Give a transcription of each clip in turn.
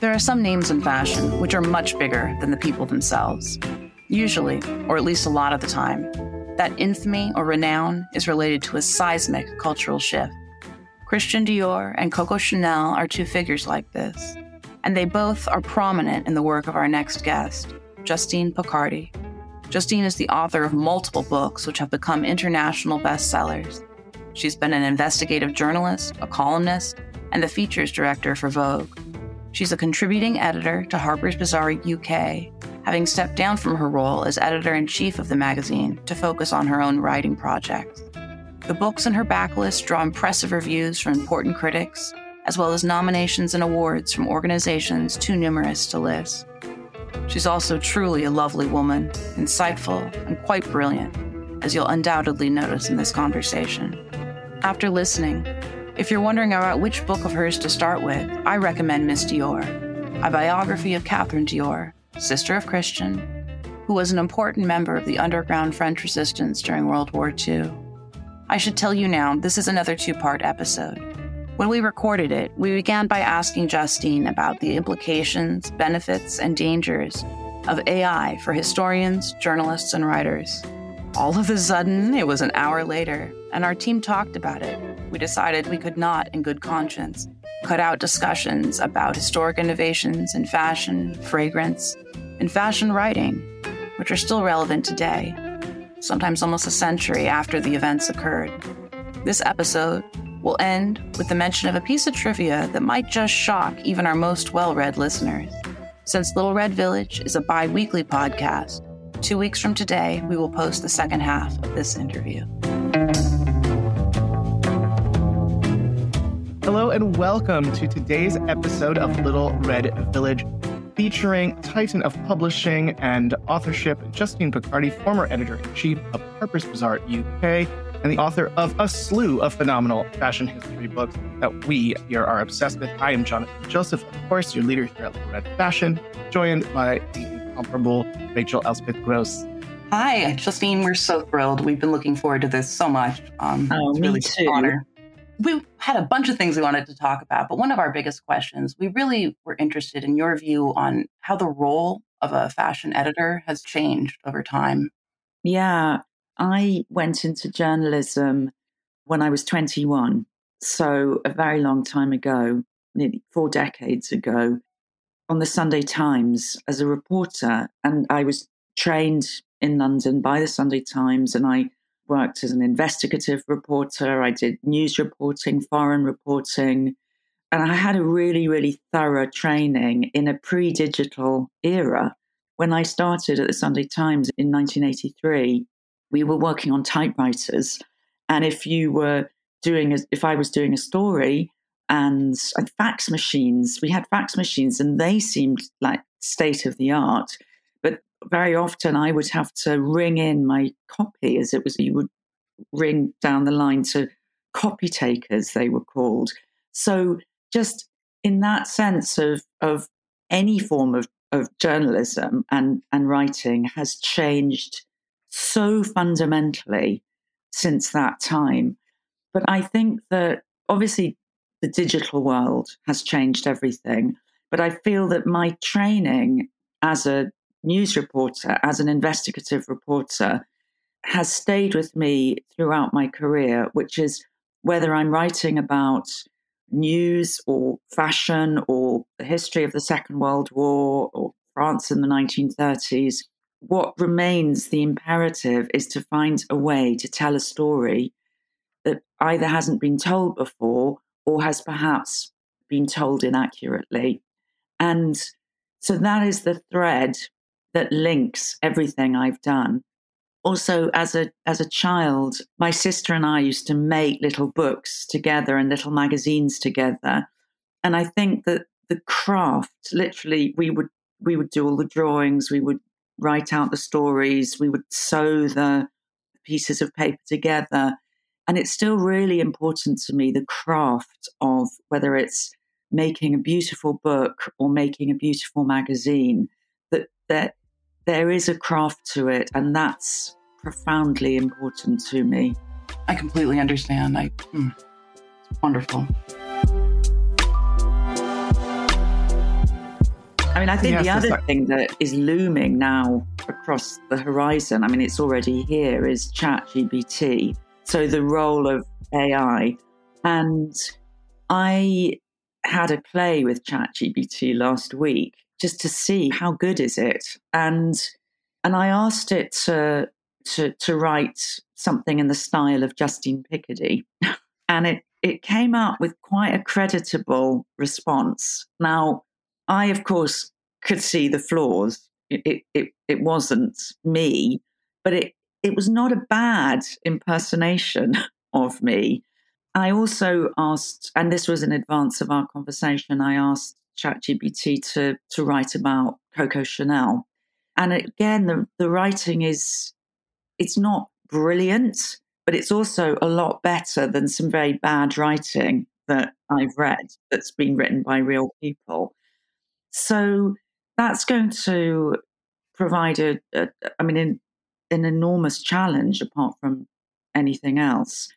There are some names in fashion which are much bigger than the people themselves. Usually, or at least a lot of the time, that infamy or renown is related to a seismic cultural shift. Christian Dior and Coco Chanel are two figures like this, and they both are prominent in the work of our next guest, Justine Picardie. Justine is the author of multiple books which have become international bestsellers. She's been an investigative journalist, a columnist, and the features director for Vogue. She's a contributing editor to Harper's Bazaar UK, having stepped down from her role as editor in chief of the magazine to focus on her own writing projects. The books in her backlist draw impressive reviews from important critics, as well as nominations and awards from organizations too numerous to list. She's also truly a lovely woman, insightful, and quite brilliant, as you'll undoubtedly notice in this conversation. After listening, if you're wondering about which book of hers to start with, I recommend Miss Dior, a biography of Catherine Dior, sister of Christian, who was an important member of the underground French resistance during World War II. I should tell you now, this is another two part episode. When we recorded it, we began by asking Justine about the implications, benefits, and dangers of AI for historians, journalists, and writers. All of a sudden, it was an hour later, and our team talked about it. We decided we could not, in good conscience, cut out discussions about historic innovations in fashion, fragrance, and fashion writing, which are still relevant today, sometimes almost a century after the events occurred. This episode will end with the mention of a piece of trivia that might just shock even our most well read listeners. Since Little Red Village is a bi weekly podcast, two weeks from today, we will post the second half of this interview. Hello, and welcome to today's episode of Little Red Village, featuring Titan of Publishing and Authorship Justine Picardie, former editor in chief of Harper's Bazaar UK and the author of a slew of phenomenal fashion history books that we here are obsessed with. I am Jonathan Joseph, of course, your leader here at Little Red Fashion, joined by the incomparable Rachel Elspeth Gross. Hi, Justine. We're so thrilled. We've been looking forward to this so much. Um, oh, it's really too. honor. We had a bunch of things we wanted to talk about, but one of our biggest questions, we really were interested in your view on how the role of a fashion editor has changed over time. Yeah, I went into journalism when I was 21. So, a very long time ago, nearly four decades ago, on the Sunday Times as a reporter. And I was trained in London by the Sunday Times, and I worked as an investigative reporter. I did news reporting, foreign reporting. And I had a really, really thorough training in a pre digital era. When I started at the Sunday Times in 1983, we were working on typewriters. And if you were doing, a, if I was doing a story and, and fax machines, we had fax machines and they seemed like state of the art. But very often I would have to ring in my copy as it was, you would ring down the line to copy takers, they were called. So just in that sense of, of any form of, of journalism and, and writing has changed so fundamentally since that time. But I think that obviously the digital world has changed everything. But I feel that my training as a news reporter, as an investigative reporter, has stayed with me throughout my career, which is whether I'm writing about news or fashion or the history of the Second World War or France in the 1930s, what remains the imperative is to find a way to tell a story that either hasn't been told before or has perhaps been told inaccurately. And so that is the thread that links everything I've done. Also, as a as a child, my sister and I used to make little books together and little magazines together. And I think that the craft, literally, we would we would do all the drawings, we would write out the stories, we would sew the pieces of paper together. And it's still really important to me the craft of whether it's making a beautiful book or making a beautiful magazine, that, that there is a craft to it. And that's profoundly important to me. I completely understand. I, mm, it's wonderful. I mean, I think yes, the other like- thing that is looming now across the horizon, I mean, it's already here, is ChatGPT. So the role of AI. And I had a play with ChatGPT last week just to see how good is it. And and I asked it to to to write something in the style of Justine Picardie. and it it came out with quite a creditable response. Now, I, of course, could see the flaws. It, it, it, wasn't me, but it, it was not a bad impersonation of me. I also asked, and this was in advance of our conversation, I asked ChatGPT to, to write about Coco Chanel. And again, the, the writing is, it's not brilliant, but it's also a lot better than some very bad writing that I've read that's been written by real people. So that's going to provide a, a I mean, an, an enormous challenge apart from anything else.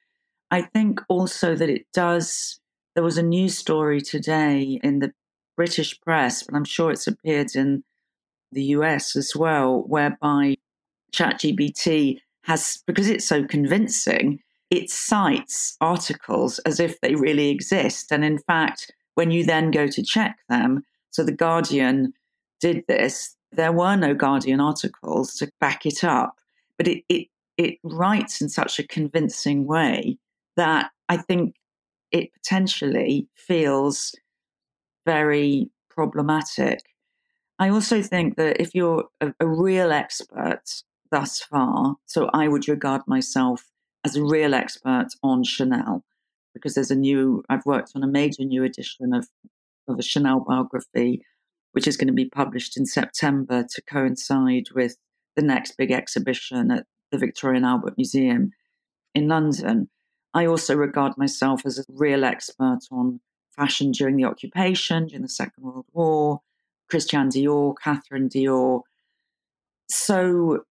I think also that it does. There was a news story today in the British press, but I'm sure it's appeared in the US as well, whereby ChatGPT has, because it's so convincing, it cites articles as if they really exist. And in fact, when you then go to check them, so The Guardian did this. There were no Guardian articles to back it up, but it, it, it writes in such a convincing way that I think it potentially feels very problematic. I also think that if you're a, a, real expert thus far, so I would regard myself as a real expert on Chanel because there's a new, I've worked on a major new edition of of a Chanel biography, which is going to be published in September to coincide with the next big exhibition at the Victoria and Albert Museum in London. I also regard myself as a real expert on fashion during the occupation, during the Second World War, Christian Dior, Catherine Dior. So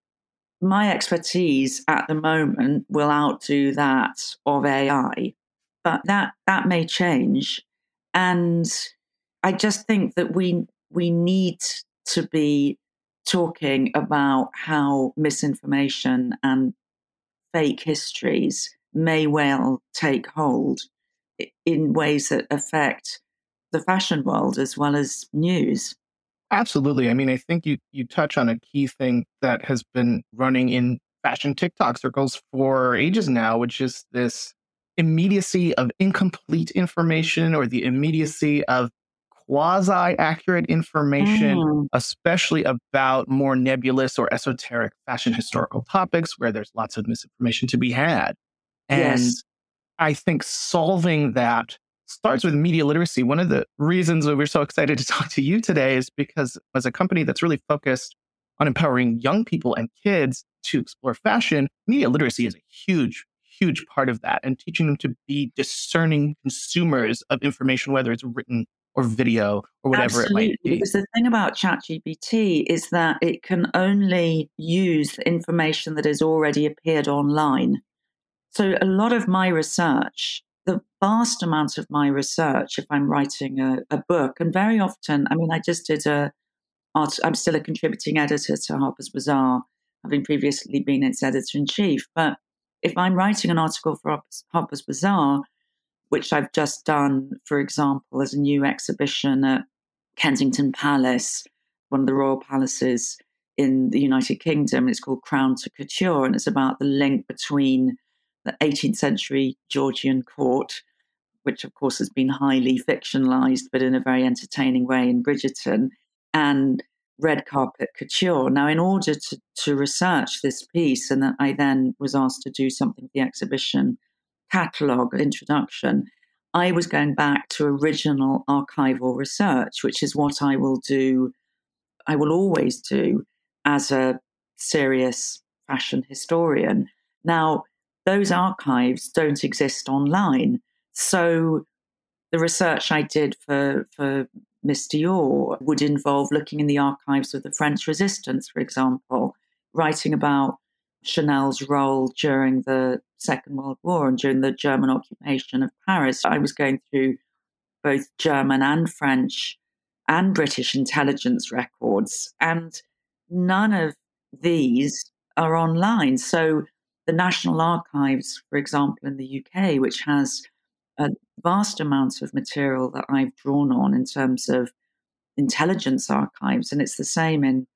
my expertise at the moment will outdo that of AI, but that that may change. And I just think that we we need to be talking about how misinformation and fake histories may well take hold in ways that affect the fashion world as well as news. Absolutely. I mean, I think you you touch on a key thing that has been running in fashion TikTok circles for ages now, which is this immediacy of incomplete information or the immediacy of quasi accurate information, mm. especially about more nebulous or esoteric fashion historical topics where there's lots of misinformation to be had. And yes. I think solving that starts with media literacy. One of the reasons we're so excited to talk to you today is because, as a company that's really focused on empowering young people and kids to explore fashion, media literacy is a huge, huge part of that and teaching them to be discerning consumers of information, whether it's written or video or whatever Absolutely. it might be. Because the thing about ChatGPT is that it can only use the information that has already appeared online. So a lot of my research, the vast amount of my research, if I'm writing a, a book, and very often, I mean, I just did a, I'm still a contributing editor to Harper's Bazaar, having previously been its editor in chief. But if I'm writing an article for Harper's Bazaar, which I've just done, for example, as a new exhibition at Kensington Palace, one of the royal palaces in the United Kingdom. It's called Crown to Couture, and it's about the link between the 18th century Georgian court, which of course has been highly fictionalized, but in a very entertaining way in Bridgerton, and red carpet couture. Now, in order to, to research this piece, and I then was asked to do something for the exhibition catalogue introduction, I was going back to original archival research, which is what I will do, I will always do as a serious fashion historian. Now, those archives don't exist online. So the research I did for, for Miss Dior would involve looking in the archives of the French resistance, for example, writing about Chanel's role during the Second World War and during the German occupation of Paris. I was going through both German and French and British intelligence records. And none of these are online. So the National Archives, for example, in the UK, which has a vast amount of material that I've drawn on in terms of intelligence archives, and it's the same in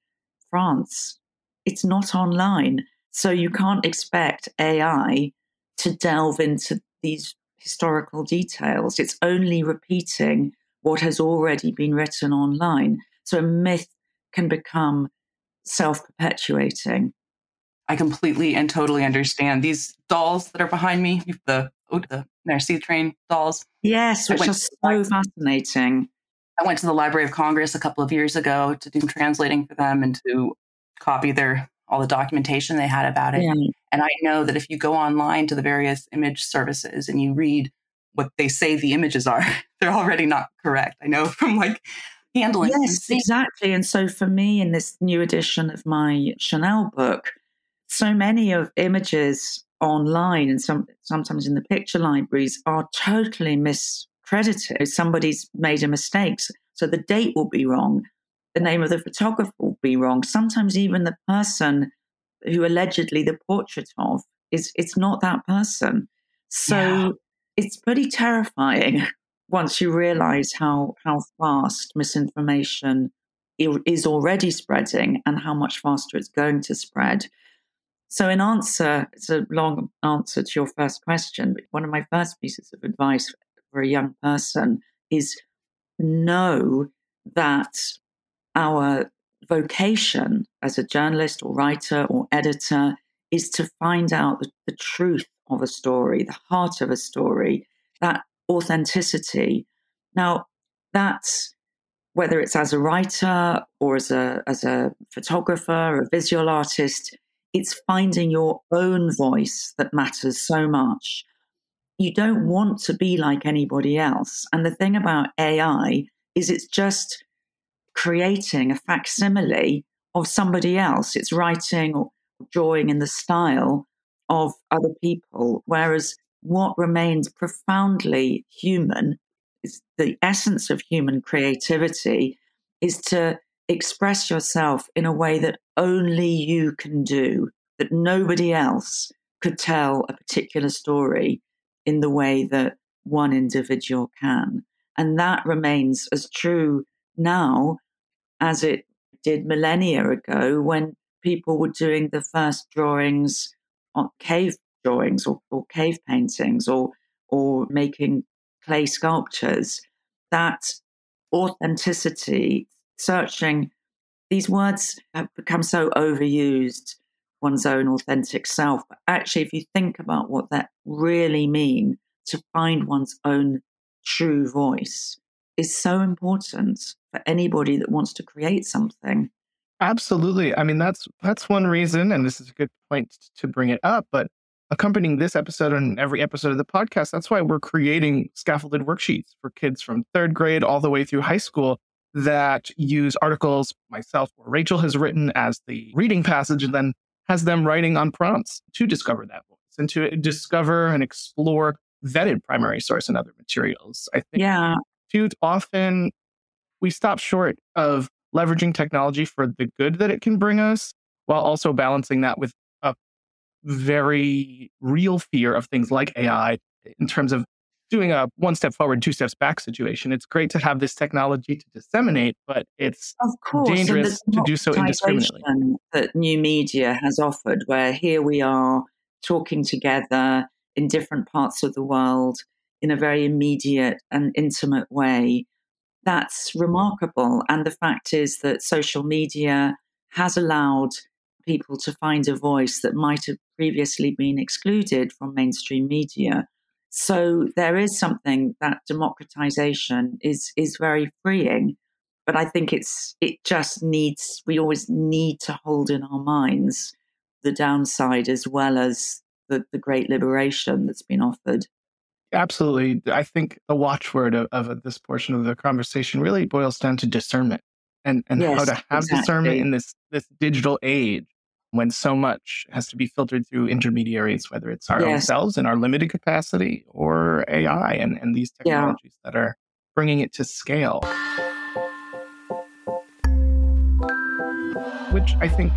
France. It's not online. So you can't expect AI to delve into these historical details. It's only repeating what has already been written online. So a myth can become self perpetuating. I completely and totally understand these dolls that are behind me, the oh, the Merci train dolls. Yes, which are so fascinating. I went to the Library of Congress a couple of years ago to do translating for them and to copy their all the documentation they had about it. Yeah. And I know that if you go online to the various image services and you read what they say the images are, they're already not correct. I know from like handling. Yes, exactly. And so for me, in this new edition of my Chanel book, so many of images online and some sometimes in the picture libraries are totally miscredited. Somebody's made a mistake. So the date will be wrong. The name of the photographer will be wrong. Sometimes even the person who allegedly the portrait of is it's not that person. So yeah. it's pretty terrifying once you realize how how fast misinformation is already spreading and how much faster it's going to spread. So, in answer, it's a long answer to your first question, but one of my first pieces of advice for a young person is know that our vocation as a journalist or writer or editor is to find out the, the truth of a story, the heart of a story, that authenticity. Now, that's whether it's as a writer or as a as a photographer, or a visual artist, it's finding your own voice that matters so much. You don't want to be like anybody else. And the thing about AI is it's just creating a facsimile of somebody else. It's writing or drawing in the style of other people. Whereas what remains profoundly human is the essence of human creativity is to express yourself in a way that only you can do, that nobody else could tell a particular story in the way that one individual can. And that remains as true now as it did millennia ago when people were doing the first drawings on cave drawings or, or cave paintings or or making clay sculptures. That authenticity, searching these words have become so overused one's own authentic self. But actually, if you think about what that really mean to find one's own true voice is so important for anybody that wants to create something. Absolutely. I mean, that's that's one reason, and this is a good point to bring it up. But accompanying this episode and every episode of the podcast, that's why we're creating scaffolded worksheets for kids from third grade all the way through high school that use articles myself or Rachel has written as the reading passage and then has them writing on prompts to discover that voice and to discover and explore vetted primary source and other materials. I think yeah. too often we stop short of leveraging technology for the good that it can bring us while also balancing that with a very real fear of things like AI in terms of doing a one step forward, two steps back situation. It's great to have this technology to disseminate, but it's of course, dangerous to do so indiscriminately. That new media has offered, where here we are talking together in different parts of the world in a very immediate and intimate way that's remarkable. And the fact is that social media has allowed people to find a voice that might have previously been excluded from mainstream media. So there is something that democratization is is very freeing. But I think it's it just needs we always need to hold in our minds the downside as well as the, the great liberation that's been offered. Absolutely. I think the watchword of, of this portion of the conversation really boils down to discernment and, and yes, how to have exactly. discernment in this, this digital age when so much has to be filtered through intermediaries, whether it's our yes. own selves and our limited capacity or AI and, and these technologies yeah. that are bringing it to scale. which I think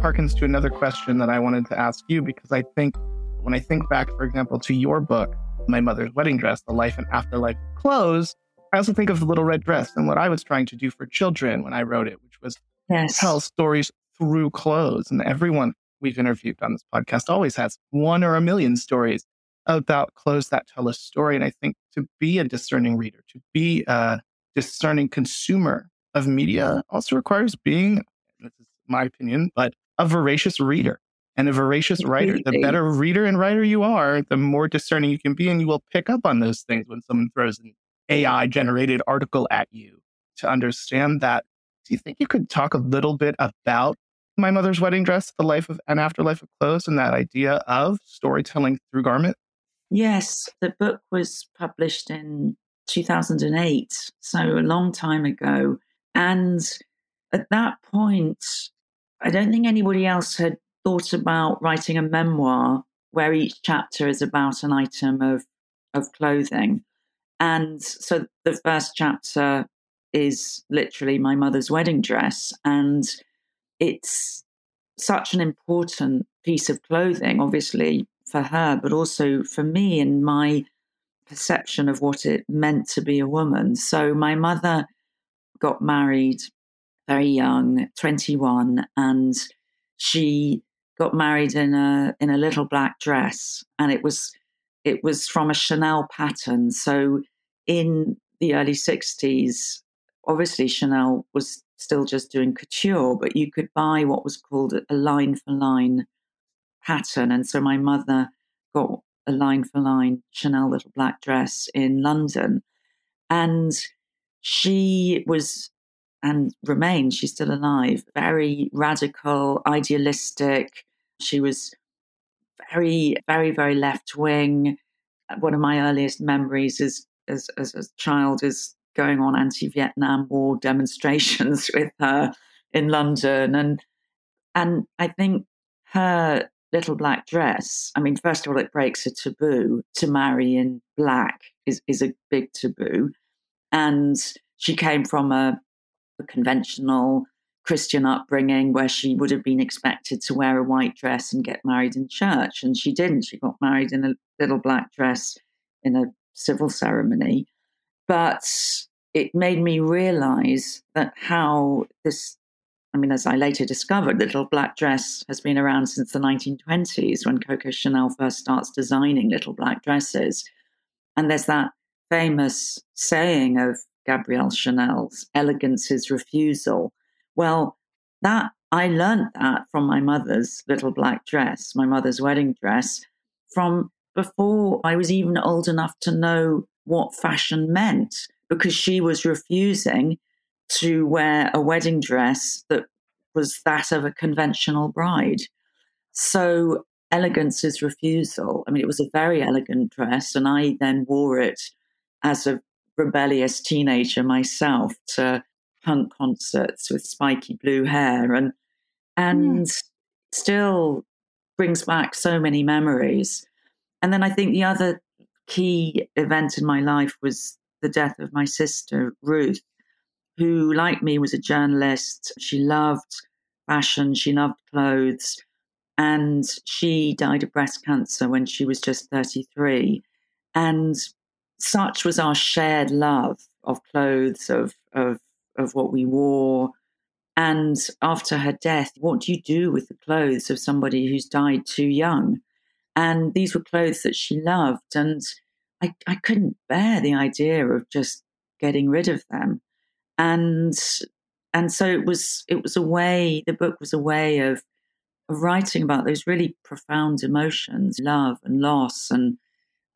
harkens to another question that I wanted to ask you because I think when I think back, for example, to your book, My Mother's Wedding Dress, The Life and Afterlife of Clothes, I also think of The Little Red Dress and what I was trying to do for children when I wrote it, which was yes. tell stories through clothes. And everyone we've interviewed on this podcast always has one or a million stories about clothes that tell a story. And I think to be a discerning reader, to be a discerning consumer of media also requires being, this is my opinion, but a voracious reader and a voracious writer. The better reader and writer you are, the more discerning you can be, and you will pick up on those things when someone throws an AI generated article at you to understand that. Do you think you could talk a little bit about my mother's wedding dress, the life of and afterlife of clothes, and that idea of storytelling through garment? Yes, the book was published in 2008, so a long time ago. And at that point, I don't think anybody else had thought about writing a memoir where each chapter is about an item of, of clothing. And so the first chapter is literally my mother's wedding dress. And it's such an important piece of clothing, obviously, for her, but also for me and my perception of what it meant to be a woman. So my mother got married very young, 21, and she got married in a in a little black dress and it was it was from a Chanel pattern. So in the early 60s, obviously Chanel was still just doing couture, but you could buy what was called a line for line pattern. And so my mother got a line for line Chanel little black dress in London. And she was and remains, she's still alive, very radical, idealistic. She was very, very, very left wing. One of my earliest memories is as, as a child is going on anti-Vietnam War demonstrations with her in London, and and I think her little black dress. I mean, first of all, it breaks a taboo to marry in black is is a big taboo, and she came from a, a conventional Christian upbringing where she would have been expected to wear a white dress and get married in church, and she didn't. She got married in a little black dress in a civil ceremony, but it made me realize that how this I mean, as I later discovered, the little black dress has been around since the 1920s when Coco Chanel first starts designing little black dresses. And there's that famous saying of Gabrielle Chanel's, elegance is refusal. Well, that I learned that from my mother's little black dress, my mother's wedding dress, from before I was even old enough to know what fashion meant, because she was refusing to wear a wedding dress that was that of a conventional bride. So elegance is refusal. I mean, it was a very elegant dress, and I then wore it as a rebellious teenager myself to punk concerts with spiky blue hair, and and mm. still brings back so many memories. And then I think the other key event in my life was the death of my sister Ruth, who, like me, was a journalist. She loved fashion, she loved clothes, and she died of breast cancer when she was just 33. And such was our shared love of clothes, of, of, of what we wore. And after her death, what do you do with the clothes of somebody who's died too young? And these were clothes that she loved. And I, I couldn't bear the idea of just getting rid of them and and so it was it was a way the book was a way of of writing about those really profound emotions love and loss and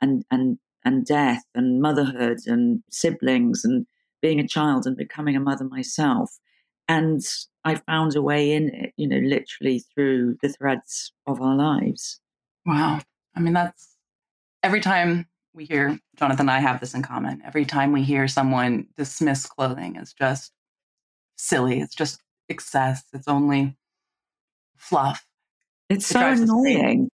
and and and death and motherhood and siblings and being a child and becoming a mother myself and i found a way in it you know literally through the threads of our lives wow i mean that's every time we hear Jonathan and I have this in common. Every time we hear someone dismiss clothing as just silly, it's just excess, it's only fluff. It's it so annoying.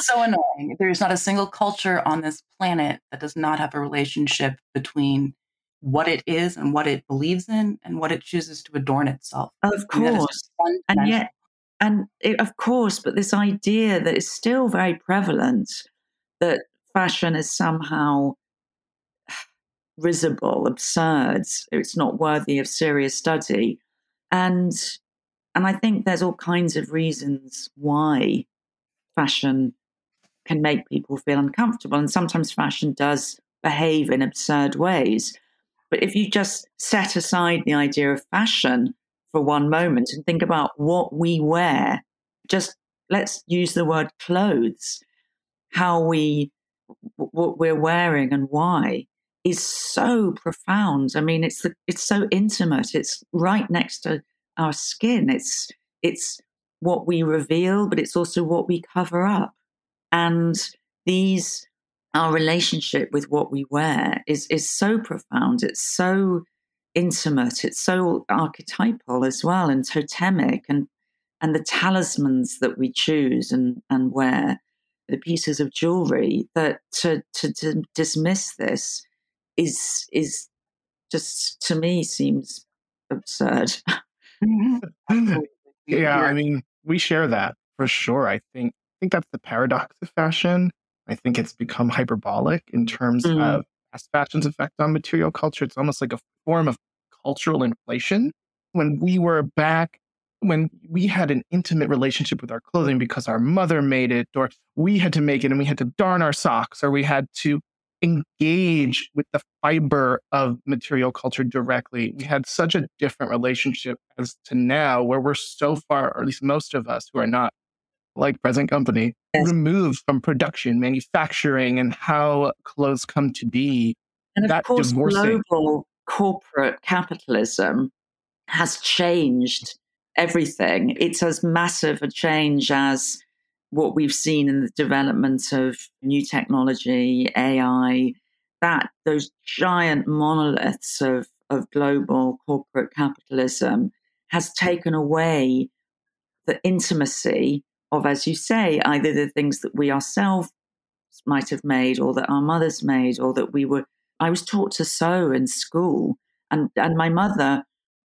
so annoying. There's not a single culture on this planet that does not have a relationship between what it is and what it believes in and what it chooses to adorn itself. Of course. And yet, and it, of course, but this idea that is still very prevalent that fashion is somehow risible, absurd, it's not worthy of serious study. And and I think there's all kinds of reasons why fashion can make people feel uncomfortable. And sometimes fashion does behave in absurd ways. But if you just set aside the idea of fashion for one moment and think about what we wear, just let's use the word clothes, how we, what we're wearing and why is so profound. I mean, it's the, it's so intimate. It's right next to our skin. It's it's what we reveal, but it's also what we cover up. And these our relationship with what we wear is is so profound. It's so intimate. It's so archetypal as well and totemic and and the talismans that we choose and, and wear, the pieces of jewelry that to, to, to dismiss this is is just to me seems absurd. Mm-hmm. yeah, I mean, we share that for sure. I think I think that's the paradox of fashion. I think it's become hyperbolic in terms mm. of fast fashion's effect on material culture. It's almost like a form of cultural inflation. When we were back, when we had an intimate relationship with our clothing because our mother made it, or we had to make it and we had to darn our socks, or we had to engage with the fiber of material culture directly. We had such a different relationship as to now, where we're so far, or at least most of us who are not like present company, yes. removed from production, manufacturing, and how clothes come to be. And of that course, divorcing. global corporate capitalism has changed everything. It's as massive a change as what we've seen in the development of new technology, AI, that those giant monoliths of, of global corporate capitalism has taken away the intimacy of, as you say, either the things that we ourselves might have made or that our mothers made or that we were I was taught to sew in school and and my mother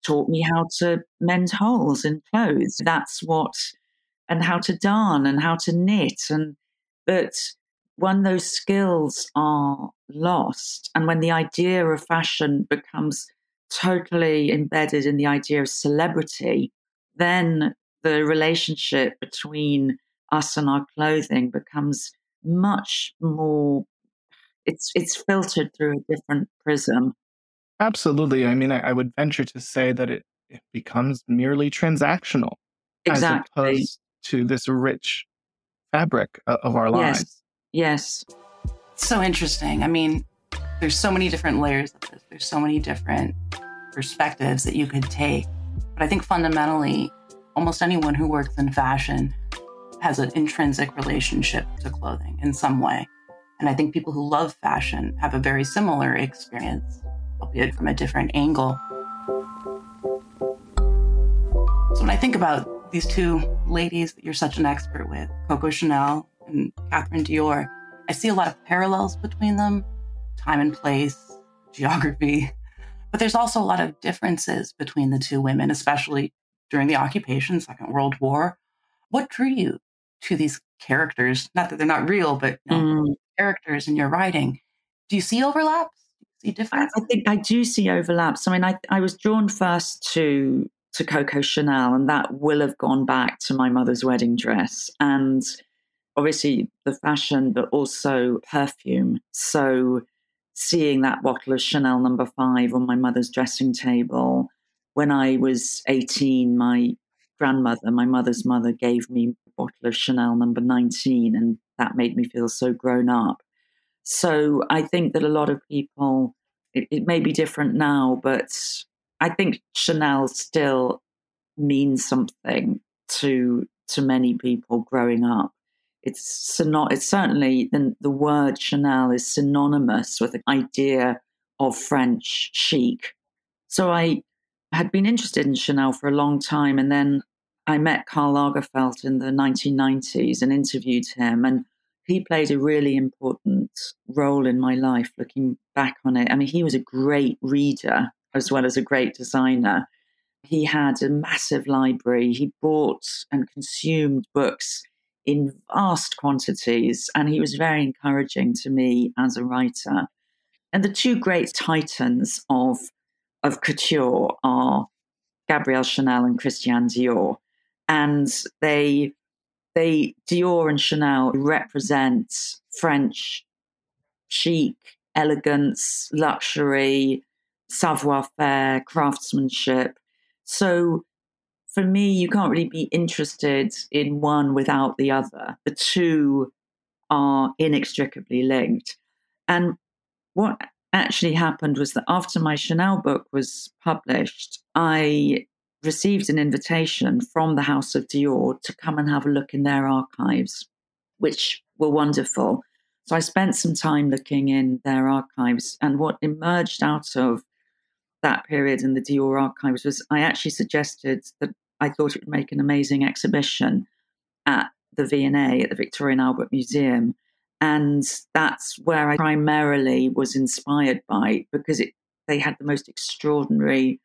taught me how to mend holes in clothes. That's what and how to darn and how to knit and but when those skills are lost and when the idea of fashion becomes totally embedded in the idea of celebrity then the relationship between us and our clothing becomes much more it's it's filtered through a different prism absolutely i mean i, I would venture to say that it, it becomes merely transactional exactly. as opposed to this rich fabric uh, of our lives. Yes. yes. So interesting. I mean, there's so many different layers of this. There's so many different perspectives that you could take. But I think fundamentally, almost anyone who works in fashion has an intrinsic relationship to clothing in some way. And I think people who love fashion have a very similar experience, albeit from a different angle. So when I think about these two ladies that you're such an expert with, Coco Chanel and Catherine Dior, I see a lot of parallels between them time and place, geography. But there's also a lot of differences between the two women, especially during the occupation, Second World War. What drew you to these characters? Not that they're not real, but you know, mm. characters in your writing. Do you see overlaps? Do you see differences? I think I do see overlaps. I mean, I, I was drawn first to to Coco Chanel, and that will have gone back to my mother's wedding dress. And obviously the fashion, but also perfume. So seeing that bottle of Chanel number five on my mother's dressing table. When I was 18, my grandmother, my mother's mother, gave me a bottle of Chanel number 19, and that made me feel so grown up. So I think that a lot of people, it, it may be different now, but I think Chanel still means something to to many people growing up. It's not. It's certainly the, the word Chanel is synonymous with the idea of French chic. So I had been interested in Chanel for a long time, and then I met Karl Lagerfeld in the 1990s and interviewed him, and he played a really important role in my life looking back on it. I mean, he was a great reader as well as a great designer. He had a massive library. He bought and consumed books in vast quantities, and he was very encouraging to me as a writer. And the two great titans of, of couture are Gabrielle Chanel and Christian Dior. And they they Dior and Chanel represent French chic, elegance, luxury, savoir faire, craftsmanship. So for me, you can't really be interested in one without the other. The two are inextricably linked. And what actually happened was that after my Chanel book was published, I received an invitation from the House of Dior to come and have a look in their archives, which were wonderful. So I spent some time looking in their archives, and what emerged out of that period in the Dior archives was I actually suggested that I thought it would make an amazing exhibition at the V&A at the Victoria and Albert Museum. And that's where I primarily was inspired by because it, they had the most extraordinary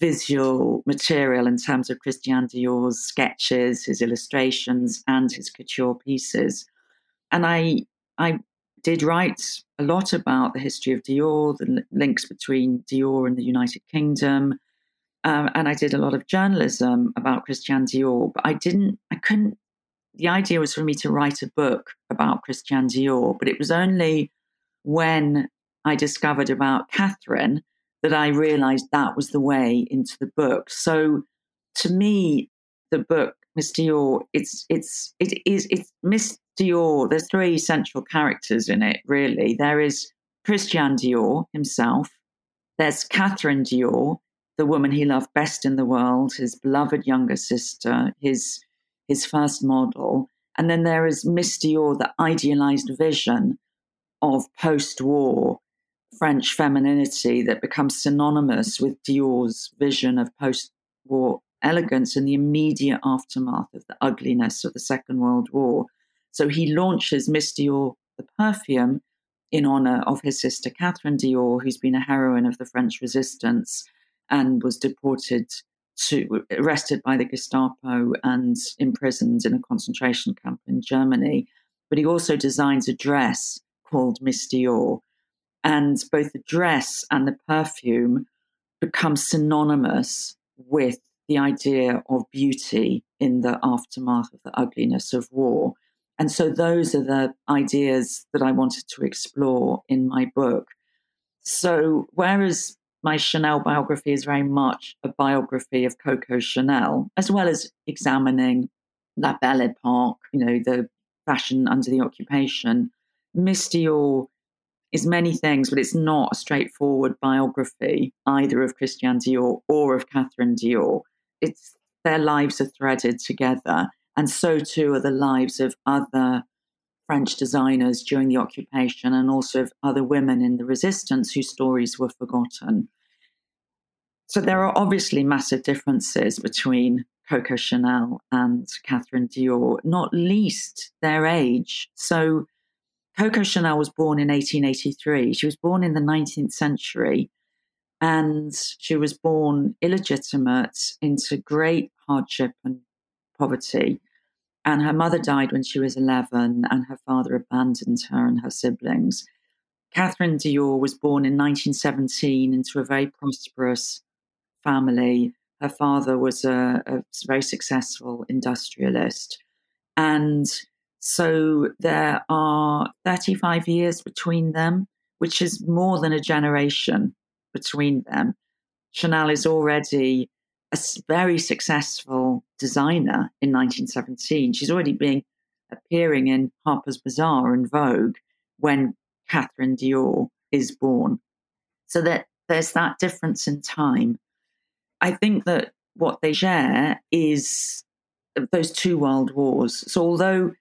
visual material in terms of Christian Dior's sketches, his illustrations, and his couture pieces. And I, I did write a lot about the history of Dior, the links between Dior and the United Kingdom, um, and I did a lot of journalism about Christian Dior. But I didn't, I couldn't. The idea was for me to write a book about Christian Dior, but it was only when I discovered about Catherine that I realized that was the way into the book. So to me, the book, Miss Dior, it's it's it is it's Miss Dior. There's three central characters in it, really. There is Christian Dior himself. There's Catherine Dior, the woman he loved best in the world, his beloved younger sister, his his first model. And then there is Miss Dior, the idealized vision of post-war French femininity that becomes synonymous with Dior's vision of post war elegance in the immediate aftermath of the ugliness of the Second World War. So he launches Miss Dior, the perfume, in honor of his sister Catherine Dior, who's been a heroine of the French resistance and was deported to, uh, arrested by the Gestapo and imprisoned in a concentration camp in Germany. But he also designs a dress called Miss Dior, and both the dress and the perfume become synonymous with the idea of beauty in the aftermath of the ugliness of war. And so those are the ideas that I wanted to explore in my book. So, whereas my Chanel biography is very much a biography of Coco Chanel, as well as examining La Belle Epoque, you know, the fashion under the occupation, Miss Dior is many things, but it's not a straightforward biography either of Christian Dior or of Catherine Dior. It's their lives are threaded together, and so too are the lives of other French designers during the occupation and also of other women in the resistance whose stories were forgotten. So there are obviously massive differences between Coco Chanel and Catherine Dior, not least their age. So Coco Chanel was born in 1883. She was born in the 19th century and she was born illegitimate into great hardship and poverty. And her mother died when she was 11, and her father abandoned her and her siblings. Catherine Dior was born in 1917 into a very prosperous family. Her father was a, a very successful industrialist. And so there are 35 years between them, which is more than a generation between them. Chanel is already a very successful designer in 1917. She's already been appearing in Harper's Bazaar and Vogue when Catherine Dior is born. So that there's that difference in time. I think that what they share is those two world wars. So although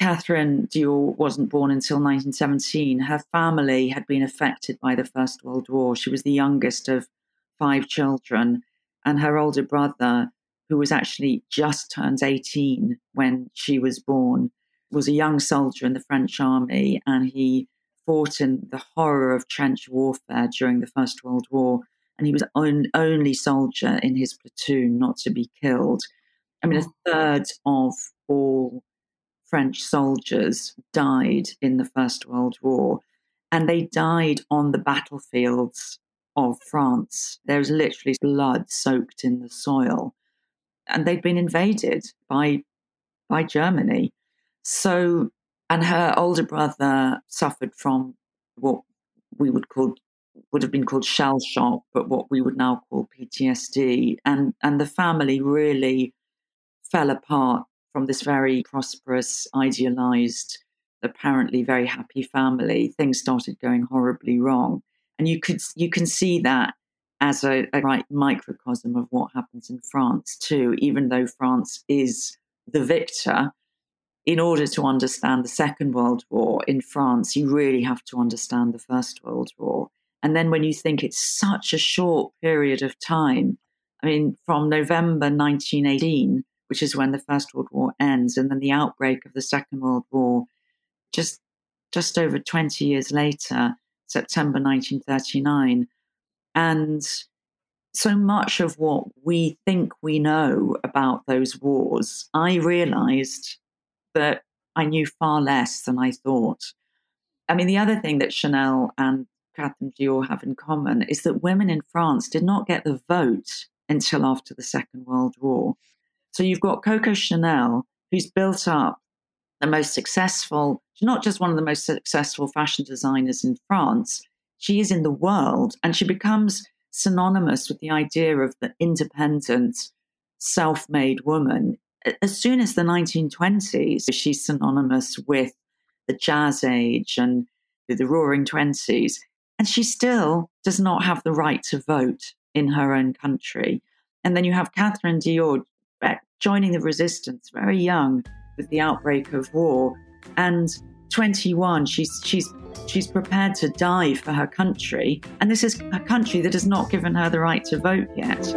Catherine Dior wasn't born until 1917. Her family had been affected by the First World War. She was the youngest of five children, and her older brother, who was actually just turned 18 when she was born, was a young soldier in the French army and he fought in the horror of trench warfare during the First World War. And he was the only soldier in his platoon not to be killed. I mean, a third of all French soldiers died in the First World War, and they died on the battlefields of France. There was literally blood soaked in the soil, and they'd been invaded by by Germany. So, and her older brother suffered from what we would call would have been called shell shock, but what we would now call PTSD. And and the family really fell apart from this very prosperous, idealized, apparently very happy family. Things started going horribly wrong. And you could you can see that as a, a right microcosm of what happens in France too, even though France is the victor in order to understand the Second World War in France, you really have to understand the First World War. And then when you think it's such a short period of time, I mean, from November 1918, which is when the First World War ends, and then the outbreak of the Second World War, just just over 20 years later, September 1939. And so much of what we think we know about those wars, I realized that I knew far less than I thought. I mean, the other thing that Chanel and Catherine Dior have in common is that women in France did not get the vote until after the Second World War. So you've got Coco Chanel, who's built up the most successful, not just one of the most successful fashion designers in France, she is in the world, and she becomes synonymous with the idea of the independent, self made woman as soon as the 1920s, she's synonymous with the jazz age and the roaring 20s. And she still does not have the right to vote in her own country. And then you have Catherine Dior joining the resistance very young with the outbreak of war. And 21, she's, she's, she's prepared to die for her country. And this is a country that has not given her the right to vote yet.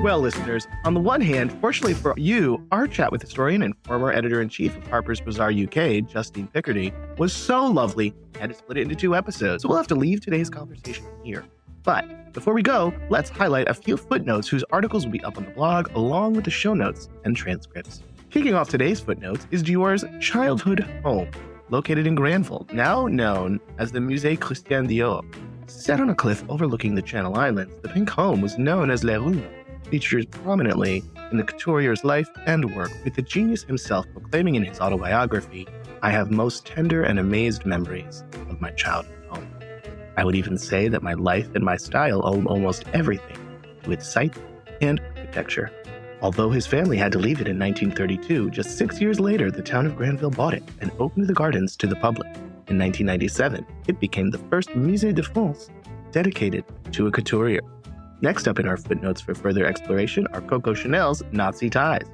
Well, listeners, on the one hand, fortunately for you, our chat with historian and former editor in chief of Harper's Bazaar UK, Justine Picardie, was so lovely, I had to split it into two episodes. So we'll have to leave today's conversation here. But before we go, let's highlight a few footnotes whose articles will be up on the blog along with the show notes and transcripts. Kicking off today's footnotes is Dior's childhood home, located in Granville, now known as the Musée Christian Dior. Set on a cliff overlooking the Channel Islands, the pink home was known as Les Rhumbs features prominently in the couturier's life and work, with the genius himself proclaiming in his autobiography, I have most tender and amazed memories of my childhood. I would even say that my life and my style owe almost everything to its site and architecture. Although his family had to leave it in 1932, just six years later, the town of Granville bought it and opened the gardens to the public. In 1997, it became the first Musée de France dedicated to a couturier. Next up in our footnotes for further exploration are Coco Chanel's Nazi ties.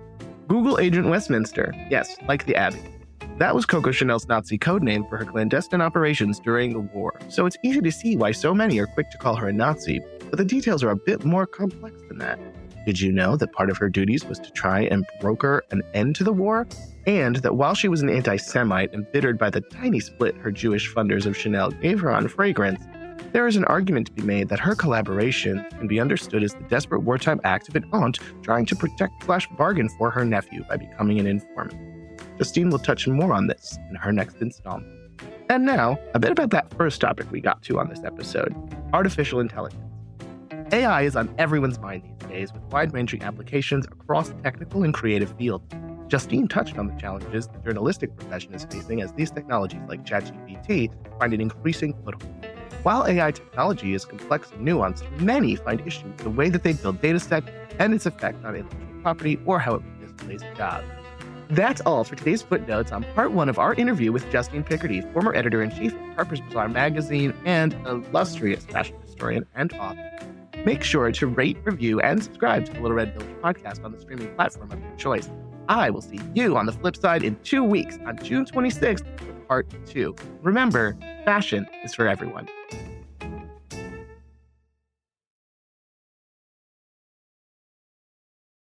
Google Agent Westminster, yes, like the Abbey. That was Coco Chanel's Nazi code name for her clandestine operations during the war, so it's easy to see why so many are quick to call her a Nazi, but the details are a bit more complex than that. Did you know that part of her duties was to try and broker an end to the war? And that while she was an anti Semite, embittered by the tiny split her Jewish funders of Chanel gave her on fragrance, there is an argument to be made that her collaboration can be understood as the desperate wartime act of an aunt trying to protect slash bargain for her nephew by becoming an informant. Justine will touch more on this in her next installment. And now, a bit about that first topic we got to on this episode artificial intelligence. AI is on everyone's mind these days with wide ranging applications across technical and creative fields. Justine touched on the challenges the journalistic profession is facing as these technologies like ChatGPT find an increasing foothold. While AI technology is complex and nuanced, many find issues with the way that they build data sets and its effect on intellectual property or how it displays a job. That's all for today's footnotes on part one of our interview with Justine Picardie, former editor in chief of Harper's Bazaar magazine and illustrious fashion historian and author. Make sure to rate, review, and subscribe to the Little Red Village podcast on the streaming platform of your choice. I will see you on the flip side in two weeks on June 26th for part two. Remember, fashion is for everyone.